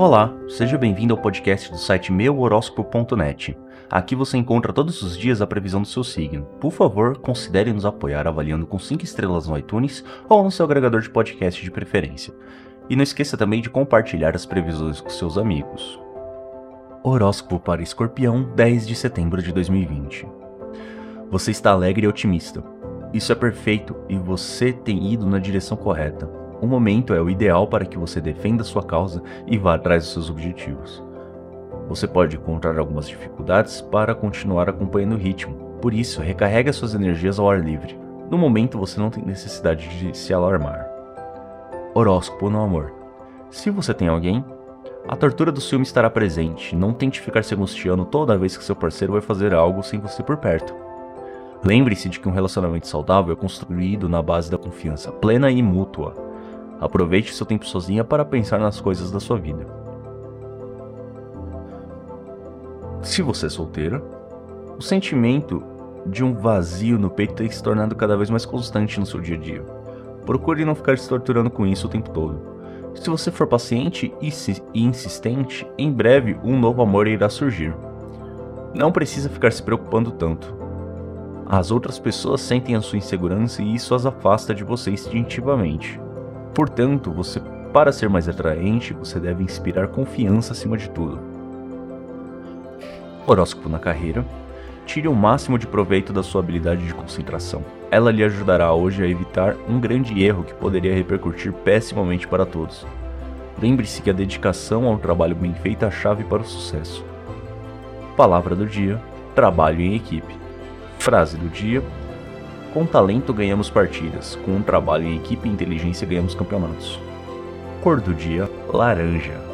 Olá, seja bem-vindo ao podcast do site meuhoróscopo.net. Aqui você encontra todos os dias a previsão do seu signo. Por favor, considere nos apoiar avaliando com 5 estrelas no iTunes ou no seu agregador de podcast de preferência. E não esqueça também de compartilhar as previsões com seus amigos. Horóscopo para Escorpião, 10 de setembro de 2020. Você está alegre e otimista. Isso é perfeito e você tem ido na direção correta. O momento é o ideal para que você defenda sua causa e vá atrás dos seus objetivos. Você pode encontrar algumas dificuldades para continuar acompanhando o ritmo, por isso recarregue suas energias ao ar livre. No momento você não tem necessidade de se alarmar. Horóscopo no amor. Se você tem alguém, a tortura do ciúme estará presente. Não tente ficar se angustiando toda vez que seu parceiro vai fazer algo sem você por perto. Lembre-se de que um relacionamento saudável é construído na base da confiança plena e mútua. Aproveite seu tempo sozinha para pensar nas coisas da sua vida. Se você é solteira, o sentimento de um vazio no peito tem se tornado cada vez mais constante no seu dia a dia. Procure não ficar se torturando com isso o tempo todo. Se você for paciente e, insistente, em breve um novo amor irá surgir. Não precisa ficar se preocupando tanto. As outras pessoas sentem a sua insegurança e isso as afasta de você instintivamente. Portanto, você, para ser mais atraente, você deve inspirar confiança acima de tudo. Horóscopo na carreira. Tire o máximo de proveito da sua habilidade de concentração. Ela lhe ajudará hoje a evitar um grande erro que poderia repercutir pessimamente para todos. Lembre-se que a dedicação ao trabalho bem feito é a chave para o sucesso. Palavra do dia: trabalho em equipe. Frase do dia: com talento ganhamos partidas, com um trabalho em equipe e inteligência ganhamos campeonatos. Cor do dia: laranja.